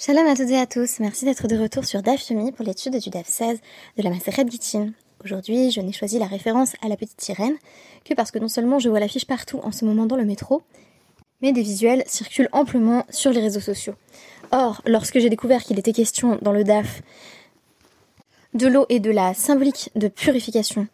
Shalom à toutes et à tous, merci d'être de retour sur DAF pour l'étude du DAF 16 de la Maseret Gittin. Aujourd'hui, je n'ai choisi la référence à la petite sirène que parce que non seulement je vois l'affiche partout en ce moment dans le métro, mais des visuels circulent amplement sur les réseaux sociaux. Or, lorsque j'ai découvert qu'il était question dans le DAF de l'eau et de la symbolique de purification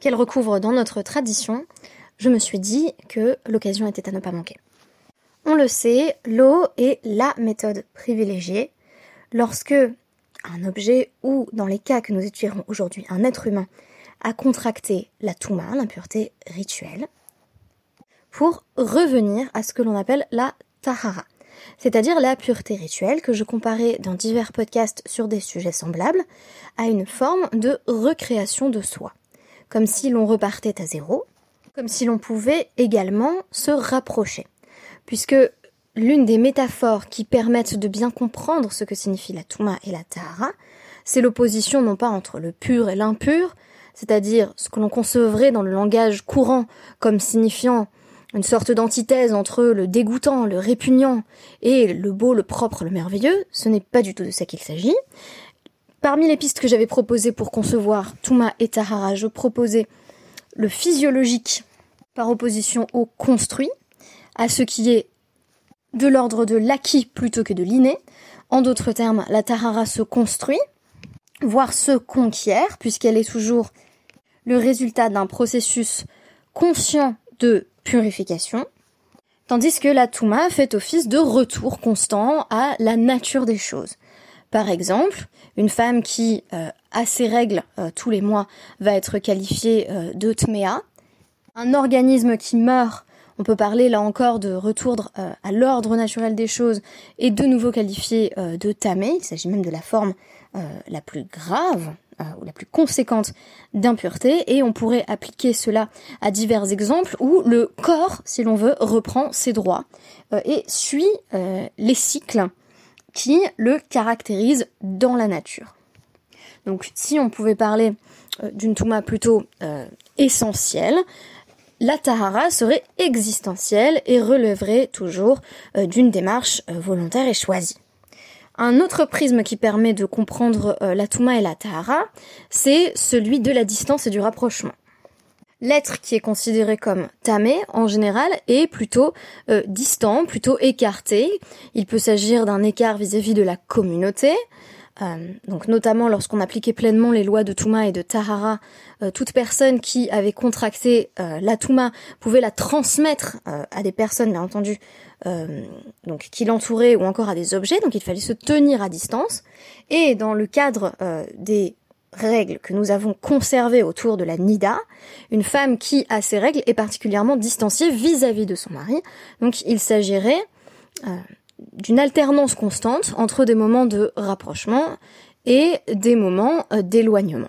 qu'elle recouvre dans notre tradition, je me suis dit que l'occasion était à ne pas manquer. On le sait, l'eau est la méthode privilégiée. Lorsque un objet ou, dans les cas que nous étudierons aujourd'hui, un être humain a contracté la touma, l'impureté rituelle, pour revenir à ce que l'on appelle la tahara, c'est-à-dire la pureté rituelle que je comparais dans divers podcasts sur des sujets semblables à une forme de recréation de soi, comme si l'on repartait à zéro, comme si l'on pouvait également se rapprocher puisque l'une des métaphores qui permettent de bien comprendre ce que signifie la Touma et la Tahara, c'est l'opposition non pas entre le pur et l'impur, c'est-à-dire ce que l'on concevrait dans le langage courant comme signifiant une sorte d'antithèse entre le dégoûtant, le répugnant et le beau, le propre, le merveilleux, ce n'est pas du tout de ça qu'il s'agit. Parmi les pistes que j'avais proposées pour concevoir Touma et Tahara, je proposais le physiologique par opposition au construit, à ce qui est de l'ordre de l'acquis plutôt que de l'inné. En d'autres termes, la Tahara se construit, voire se conquiert, puisqu'elle est toujours le résultat d'un processus conscient de purification, tandis que la Touma fait office de retour constant à la nature des choses. Par exemple, une femme qui euh, a ses règles euh, tous les mois va être qualifiée euh, de Tmea. Un organisme qui meurt on peut parler là encore de retour euh, à l'ordre naturel des choses et de nouveau qualifié euh, de tamé. Il s'agit même de la forme euh, la plus grave ou la plus conséquente d'impureté et on pourrait appliquer cela à divers exemples où le corps, si l'on veut, reprend ses droits et suit les cycles qui le caractérisent dans la nature. Donc si on pouvait parler d'une touma plutôt essentielle, la tahara serait existentielle et relèverait toujours euh, d'une démarche euh, volontaire et choisie. Un autre prisme qui permet de comprendre euh, la Touma et la Tahara, c'est celui de la distance et du rapprochement. L'être qui est considéré comme tamé, en général, est plutôt distant, plutôt écarté. Il peut s'agir d'un écart vis-à-vis -vis de la communauté, euh, donc notamment lorsqu'on appliquait pleinement les lois de Touma et de Tahara, euh, toute personne qui avait contracté euh, la Touma pouvait la transmettre à des personnes, bien entendu, donc qui l'entouraient ou encore à des objets. Donc il fallait se tenir à distance. Et dans le cadre des règles que nous avons conservées autour de la Nida, une femme qui a ces règles est particulièrement distanciée vis-à-vis -vis de son mari. Donc il s'agirait d'une alternance constante entre des moments de rapprochement et des moments euh, d'éloignement.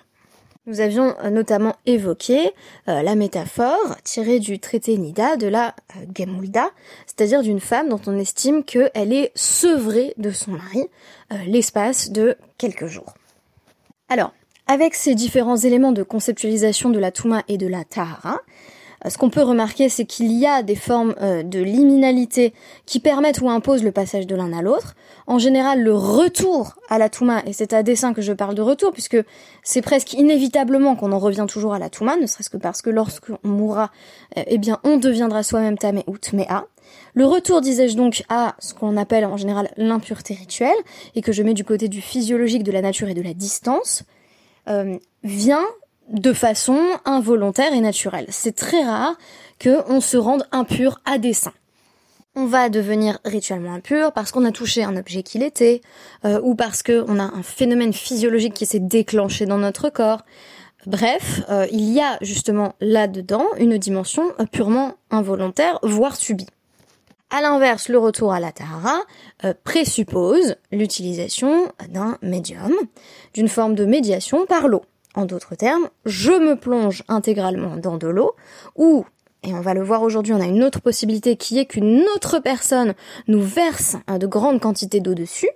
Nous avions euh, notamment évoqué euh, la métaphore tirée du traité Nida de la Gemulda, c'est-à-dire d'une femme dont on estime qu'elle est sevrée de son mari l'espace de quelques jours. Alors, avec ces différents éléments de conceptualisation de la Touma et de la Tahara, euh, ce qu'on peut remarquer, c'est qu'il y a des formes euh, de liminalité qui permettent ou imposent le passage de l'un à l'autre. En général, le retour à la Touma, et c'est à dessein que je parle de retour, puisque c'est presque inévitablement qu'on en revient toujours à la Touma, ne serait-ce que parce que lorsqu'on mourra, euh, eh bien, on deviendra soi-même Tamé ou Tmea. Le retour, disais-je donc, à ce qu'on appelle en général l'impureté rituelle, et que je mets du côté du physiologique de la nature et de la distance, vient de façon involontaire et naturelle. C'est très rare qu'on se rende impur à dessein. On va devenir rituellement impur parce qu'on a touché un objet qu'il était, euh, ou parce qu'on a un phénomène physiologique qui s'est déclenché dans notre corps. Bref, euh, il y a justement là-dedans une dimension purement involontaire, voire subie. À l'inverse, le retour à la Tahara euh, présuppose l'utilisation d'un médium, d'une forme de médiation par l'eau. En d'autres termes, je me plonge intégralement dans de l'eau, ou, et on va le voir aujourd'hui, on a une autre possibilité qui est qu'une autre personne nous verse de grandes quantités d'eau dessus,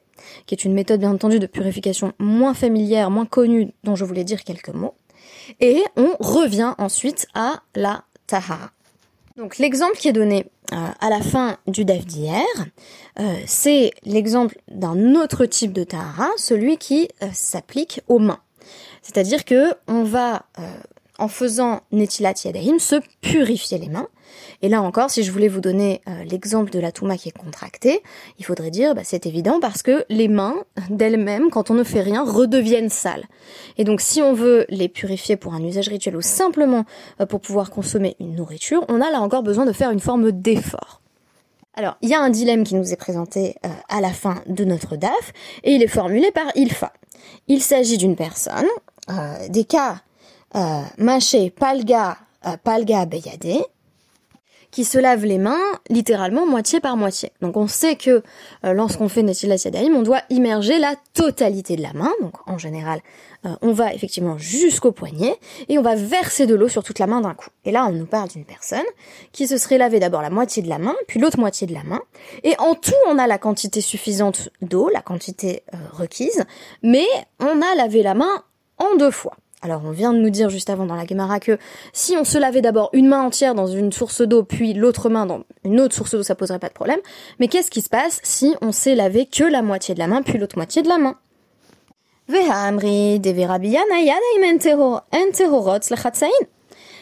qui est une méthode bien entendu de purification moins familière, moins connue, dont je voulais dire quelques mots, et on revient ensuite à la tahara. Donc l'exemple qui est donné euh, à la fin du DAF d'hier, euh, c'est l'exemple d'un autre type de tahara, celui qui euh, s'applique aux mains. C'est-à-dire que on va en faisant Netilat Yadahim, se purifier les mains. Et là encore, si je voulais vous donner euh, l'exemple de la Touma qui est contractée, il faudrait dire, bah, c'est évident parce que les mains d'elles-mêmes, quand on ne fait rien, redeviennent sales. Et donc si on veut les purifier pour un usage rituel ou simplement euh, pour pouvoir consommer une nourriture, on a là encore besoin de faire une forme d'effort. Alors, il y a un dilemme qui nous est présenté euh, à la fin de notre DAF, et il est formulé par Ilfa. Il s'agit d'une personne, des cas euh, Maché Palga euh, Palga Beyade, qui se lave les mains littéralement moitié par moitié. Donc on sait que euh, lorsqu'on fait Netilat on doit immerger la totalité de la main. Donc en général, on va effectivement jusqu'au poignet et on va verser de l'eau sur toute la main d'un coup. Et là, on nous parle d'une personne qui se serait lavé d'abord la moitié de la main, puis l'autre moitié de la main. Et en tout, on a la quantité suffisante d'eau, la quantité requise, mais on a lavé la main en deux fois. Alors on vient de nous dire juste avant dans la Gemara que si on se lavait d'abord une main entière dans une source d'eau, puis l'autre main dans une autre source d'eau, ça poserait pas de problème. Mais qu'est-ce qui se passe si on s'est lavé que la moitié de la main, puis l'autre moitié de la main?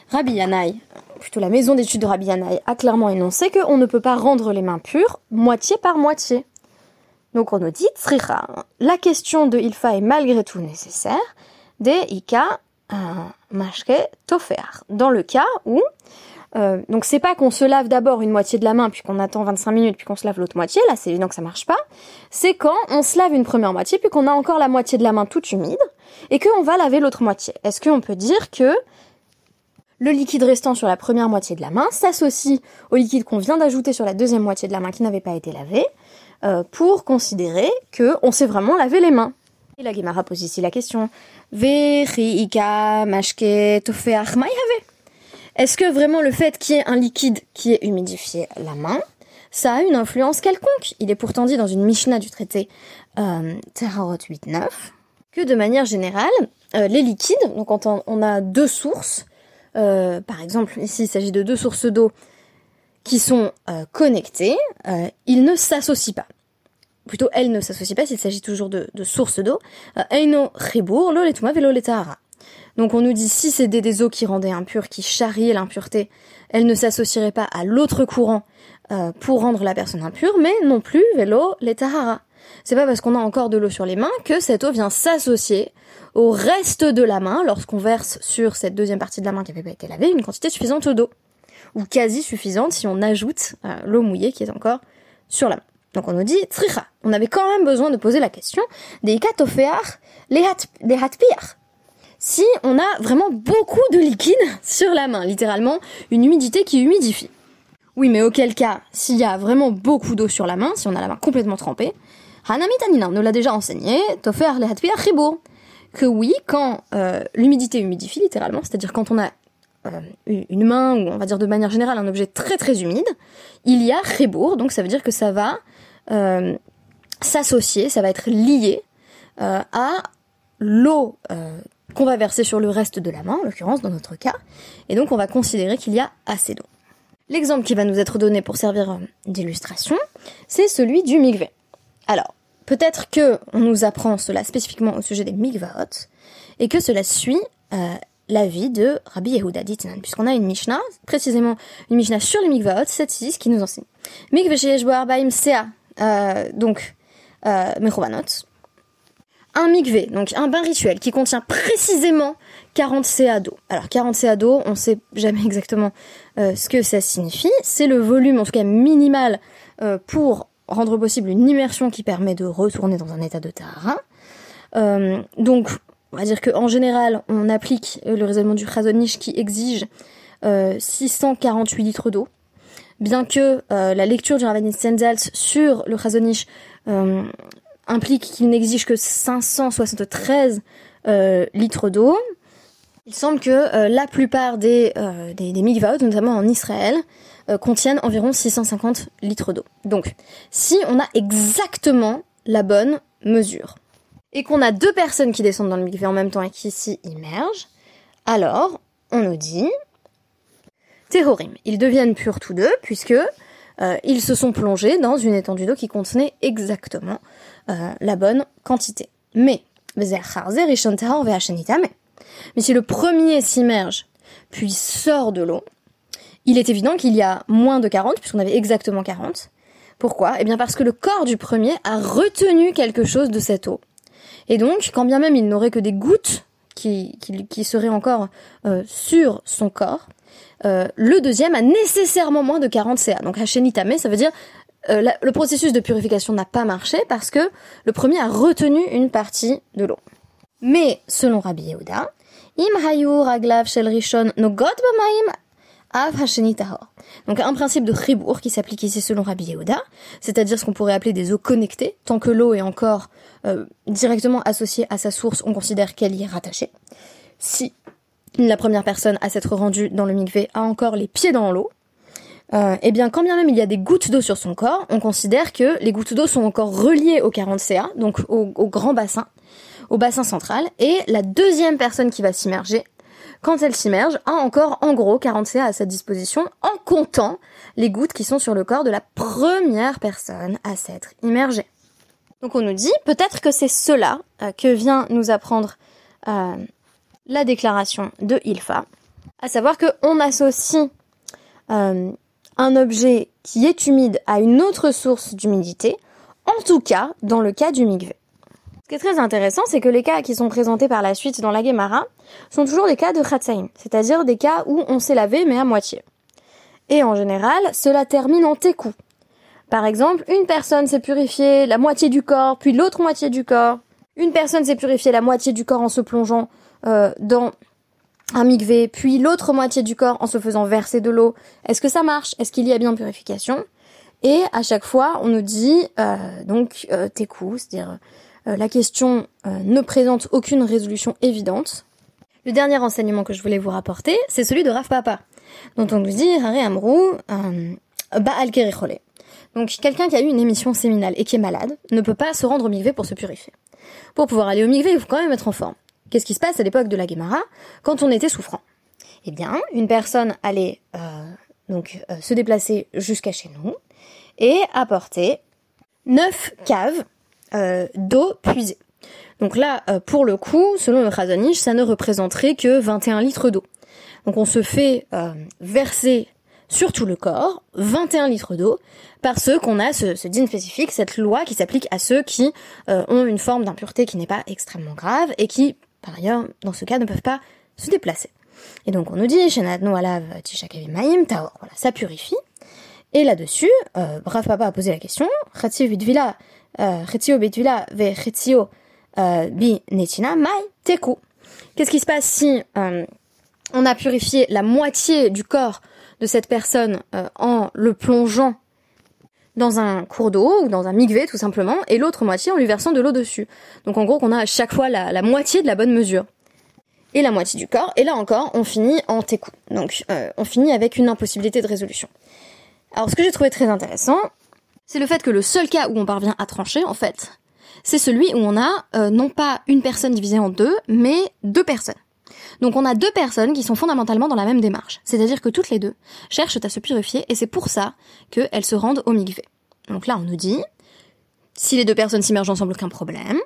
Rabbi Yanai, plutôt la maison d'études de Rabbi Yanai, a clairement énoncé qu'on ne peut pas rendre les mains pures moitié par moitié. Donc on nous dit, la question de Ilfa est malgré tout nécessaire, des ika mashke tofer. Dans le cas où euh, donc c'est pas qu'on se lave d'abord une moitié de la main puis qu'on attend 25 minutes puis qu'on se lave l'autre moitié, là c'est évident que ça marche pas. C'est quand on se lave une première moitié puis qu'on a encore la moitié de la main toute humide et qu'on va laver l'autre moitié. Est-ce qu'on peut dire que le liquide restant sur la première moitié de la main s'associe au liquide qu'on vient d'ajouter sur la deuxième moitié de la main qui n'avait pas été lavé euh, pour considérer que on s'est vraiment lavé les mains? Et la Gemara pose ici la question. Est-ce que vraiment le fait qu'il y ait un liquide qui ait humidifié la main, ça a une influence quelconque? Il est pourtant dit dans une Mishnah du traité euh, 8.9 que de manière générale, euh, les liquides, donc quand on, a deux sources, euh, par exemple ici il s'agit de deux sources d'eau qui sont euh, connectées, ils ne s'associent pas plutôt elle ne s'associe pas s'il s'agit toujours de, sources d'eau. Euh, Donc on nous dit si c'est des, eaux qui rendaient impures, qui charriaient l'impureté, elle ne s'associerait pas à l'autre courant euh, pour rendre la personne impure, mais non plus velo letahara. C'est pas parce qu'on a encore de l'eau sur les mains que cette eau vient s'associer au reste de la main lorsqu'on verse sur cette deuxième partie de la main qui avait pas été lavée une quantité suffisante d'eau. Ou quasi suffisante si on ajoute euh, l'eau mouillée qui est encore sur la main. Donc on nous dit tricha. On avait quand même besoin de poser la question des katofear, les hatpiar. Si on a vraiment beaucoup de liquide sur la main, littéralement une humidité qui humidifie. Oui, mais auquel cas, s'il y a vraiment beaucoup d'eau sur la main, si on a la main complètement trempée, Hanami Tanina nous l'a déjà enseigné, tofer les hatpiar Que oui, quand euh, l'humidité humidifie littéralement, c'est-à-dire quand on a euh, une main ou on va dire de manière générale un objet très très humide, il y a ribour, donc ça veut dire que ça va s'associer, ça va être lié euh, à l'eau euh, qu'on va verser sur le reste de la main, en l'occurrence dans notre cas, et donc on va considérer qu'il y a assez d'eau. L'exemple qui va nous être donné pour servir d'illustration, c'est celui du mikveh. Alors, peut-être que on nous apprend cela spécifiquement au sujet des mikvaot, et que cela suit euh, l'avis de Rabbi Yehuda Ditnan, puisqu'on a une Mishnah, précisément une Mishnah sur les mikvaot, 7-6, qui nous enseigne. Mikveh sheyesh arbaim sea euh, donc euh, Un mikvé, donc un bain rituel qui contient précisément 40 CA d'eau. Alors 40 CA d'eau, on sait jamais exactement euh, ce que ça signifie. C'est le volume, en tout cas minimal, euh, pour rendre possible une immersion qui permet de retourner dans un état de tahara. donc, on va dire qu'en général, on applique le raisonnement du Chazonish qui exige 648 litres d'eau bien que euh, la lecture du Ravanis Senzals sur le Chazonish euh, implique qu'il n'exige que 573 euh, litres d'eau, il semble que la plupart des, des, des mikvaot, notamment en Israël, contiennent environ 650 litres d'eau. Donc, si on a exactement la bonne mesure, et qu'on a deux personnes qui descendent dans le mikvé en même temps et qui s'y immergent, alors on nous dit Terrorim. Ils deviennent purs tous deux, puisque euh, ils se sont plongés dans une étendue d'eau qui contenait exactement euh, la bonne quantité. Mais, mais si le premier s'immerge, puis sort de l'eau, il est évident qu'il y a moins de 40, puisqu'on avait exactement 40. Pourquoi? Eh bien parce que le corps du premier a retenu quelque chose de cette eau. Et donc, quand bien même il n'aurait que des gouttes qui, qui, seraient encore euh, sur son corps, euh, le deuxième a nécessairement moins de 40 CA. Donc Hachenitame, ça veut dire euh, le processus de purification n'a pas marché parce que le premier a retenu une partie de l'eau. Mais selon Rabbi Yehuda, im raglav shel rishon nogot b'maim av Donc un principe de ribour qui s'applique ici selon Rabbi Yehuda, c'est-à-dire ce qu'on pourrait appeler des eaux connectées. Tant que l'eau est encore euh, directement associée à sa source, on considère qu'elle y est rattachée. Si la première personne à s'être rendue dans le mikvé a encore les pieds dans l'eau, euh, eh bien, quand bien même il y a des gouttes d'eau sur son corps, on considère que les gouttes d'eau sont encore reliées au 40 CA, donc au, grand bassin, au bassin central, et la deuxième personne qui va s'immerger, quand elle s'immerge, a encore en gros 40 CA à sa disposition, en comptant les gouttes qui sont sur le corps de la première personne à s'être immergée. Donc on nous dit, peut-être que c'est cela euh, que vient nous apprendre euh, la déclaration de Ilfa, à savoir qu'on associe euh, un objet qui est humide à une autre source d'humidité, en tout cas dans le cas du mikvé. Ce qui est très intéressant, c'est que les cas qui sont présentés par la suite dans la Gemara sont toujours des cas de Khatsaïm, c'est-à-dire des cas où on s'est lavé mais à moitié. Et en général, cela termine en tekou. Par exemple, une personne s'est purifiée la moitié du corps, puis l'autre moitié du corps. Une personne s'est purifiée la moitié du corps en se plongeant euh, dans un mikvé, puis l'autre moitié du corps en se faisant verser de l'eau. Est-ce que ça marche? Est-ce qu'il y a bien purification? Et à chaque fois, on nous dit euh, donc euh, tes coups, c'est-à-dire euh, la question ne présente aucune résolution évidente. Le dernier enseignement que je voulais vous rapporter, c'est celui de Rav Papa, dont on nous dit Haré Amrou Baal Donc quelqu'un qui a eu une émission séminale et qui est malade ne peut pas se rendre au mikvé pour se purifier. Pour pouvoir aller au mikvé, il faut quand même être en forme. Qu'est-ce qui se passe à l'époque de la Guémara quand on était souffrant? Eh bien, une personne allait euh, donc euh, se déplacer jusqu'à chez nous et apporter neuf caves euh, d'eau puisée. Donc là, pour le coup, selon le Khazanish, ça ne représenterait que 21 litres d'eau. Donc on se fait verser sur tout le corps 21 litres d'eau par ceux qu'on a ce, ce din spécifique, cette loi qui s'applique à ceux qui ont une forme d'impureté qui n'est pas extrêmement grave et qui par ailleurs, dans ce cas, ne peuvent pas se déplacer. Et donc on nous dit, Alav voilà, ça purifie. Et là-dessus, euh, Brave Papa a posé la question, euh, euh, Bi Netina Mai Teku. Qu'est-ce qui se passe si euh, on a purifié la moitié du corps de cette personne en le plongeant dans un cours d'eau ou dans un migvé tout simplement, et l'autre moitié en lui versant de l'eau dessus. Donc en gros qu'on a à chaque fois la, moitié de la bonne mesure. Et la moitié du corps, et là encore on finit en técou. Donc euh, on finit avec une impossibilité de résolution. Alors ce que j'ai trouvé très intéressant, c'est le fait que le seul cas où on parvient à trancher en fait, c'est celui où on a euh, non pas une personne divisée en deux, mais deux personnes. Donc on a deux personnes qui sont fondamentalement dans la même démarche. C'est-à-dire que toutes les deux cherchent à se purifier et c'est pour ça qu'elles se rendent au mikvé. Donc là on nous dit, si les deux personnes s'immergent ensemble, aucun problème.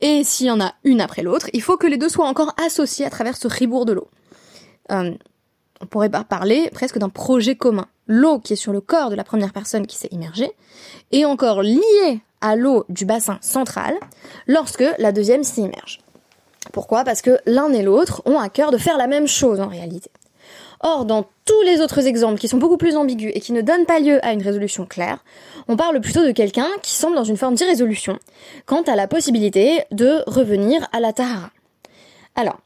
Et s'il y en a une après l'autre, il faut que les deux soient encore associés à travers ce ribour de l'eau. Euh, on pourrait parler presque d'un projet commun. L'eau qui est sur le corps de la première personne qui s'est immergée est encore liée à l'eau du bassin central lorsque la deuxième s'immerge. Pourquoi? Parce que l'un et l'autre ont à cœur de faire la même chose en réalité. Or, dans tous les autres exemples qui sont beaucoup plus ambigus et qui ne donnent pas lieu à une résolution claire, on parle plutôt de quelqu'un qui semble dans une forme d'irrésolution quant à la possibilité de revenir à la Tahara. Alors,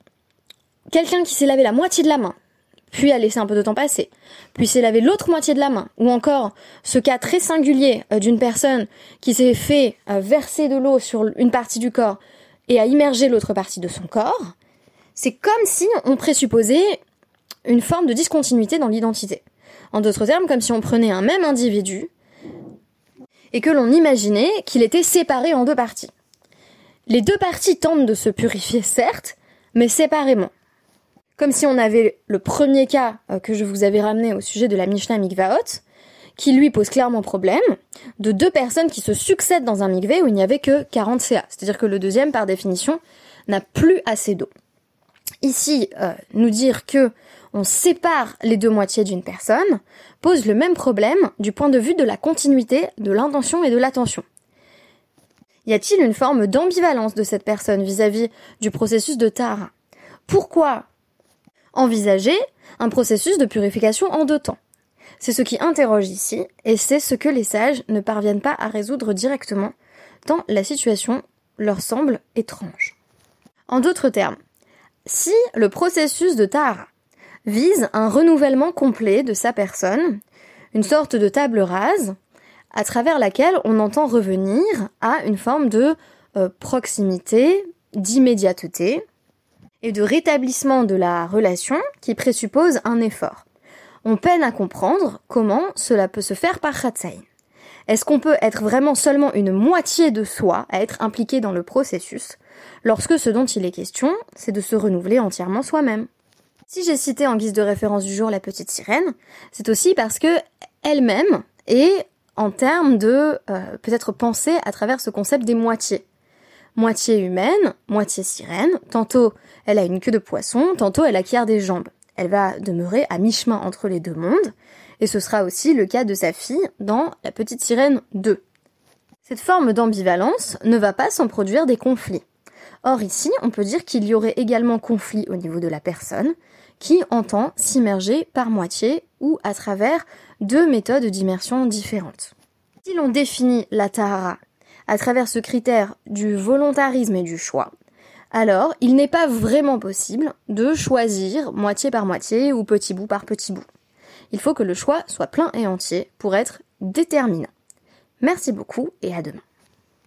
quelqu'un qui s'est lavé la moitié de la main, puis a laissé un peu de temps passer, puis s'est lavé l'autre moitié de la main, ou encore ce cas très singulier euh, d'une personne qui s'est fait euh, verser de l'eau sur une partie du corps, et à immerger l'autre partie de son corps, c'est comme si on présupposait une forme de discontinuité dans l'identité. En d'autres termes, comme si on prenait un même individu et que l'on imaginait qu'il était séparé en deux parties. Les deux parties tentent de se purifier, certes, mais séparément. Comme si on avait le premier cas euh, que je vous avais ramené au sujet de la Mishnah Mikvaot, qui lui pose clairement problème, de deux personnes qui se succèdent dans un mikvé où il n'y avait que 40 CA. C'est-à-dire que le deuxième, par définition, n'a plus assez d'eau. Ici, euh, nous dire que on sépare les deux moitiés d'une personne pose le même problème du point de vue de la continuité de l'intention et de l'attention. Y a-t-il une forme d'ambivalence de cette personne vis-à-vis du processus de Tahara Pourquoi envisager un processus de purification en deux temps? C'est ce qui interroge ici, et c'est ce que les sages ne parviennent pas à résoudre directement, tant la situation leur semble étrange. En d'autres termes, si le processus de Tahara vise un renouvellement complet de sa personne, une sorte de table rase, à travers laquelle on entend revenir à une forme de euh, proximité, d'immédiateté et de rétablissement de la relation qui présuppose un effort. On peine à comprendre comment cela peut se faire par Khatsaï. Est-ce qu'on peut être vraiment seulement une moitié de soi à être impliqué dans le processus, lorsque ce dont il est question, c'est de se renouveler entièrement soi-même? Si j'ai cité en guise de référence du jour la petite sirène, c'est aussi parce que elle-même est en termes de euh, peut-être penser à travers ce concept des moitiés. Moitié humaine, moitié sirène, tantôt elle a une queue de poisson, tantôt elle acquiert des jambes. Elle va demeurer à mi-chemin entre les deux mondes, et ce sera aussi le cas de sa fille dans La Petite Sirène 2. Cette forme d'ambivalence ne va pas sans produire des conflits. Or ici, on peut dire qu'il y aurait également conflit au niveau de la personne, qui entend s'immerger par moitié ou à travers deux méthodes d'immersion différentes. Si l'on définit la tahara à travers ce critère du volontarisme et du choix, alors il n'est pas vraiment possible de choisir moitié par moitié ou petit bout par petit bout. Il faut que le choix soit plein et entier pour être déterminant. Merci beaucoup et à demain.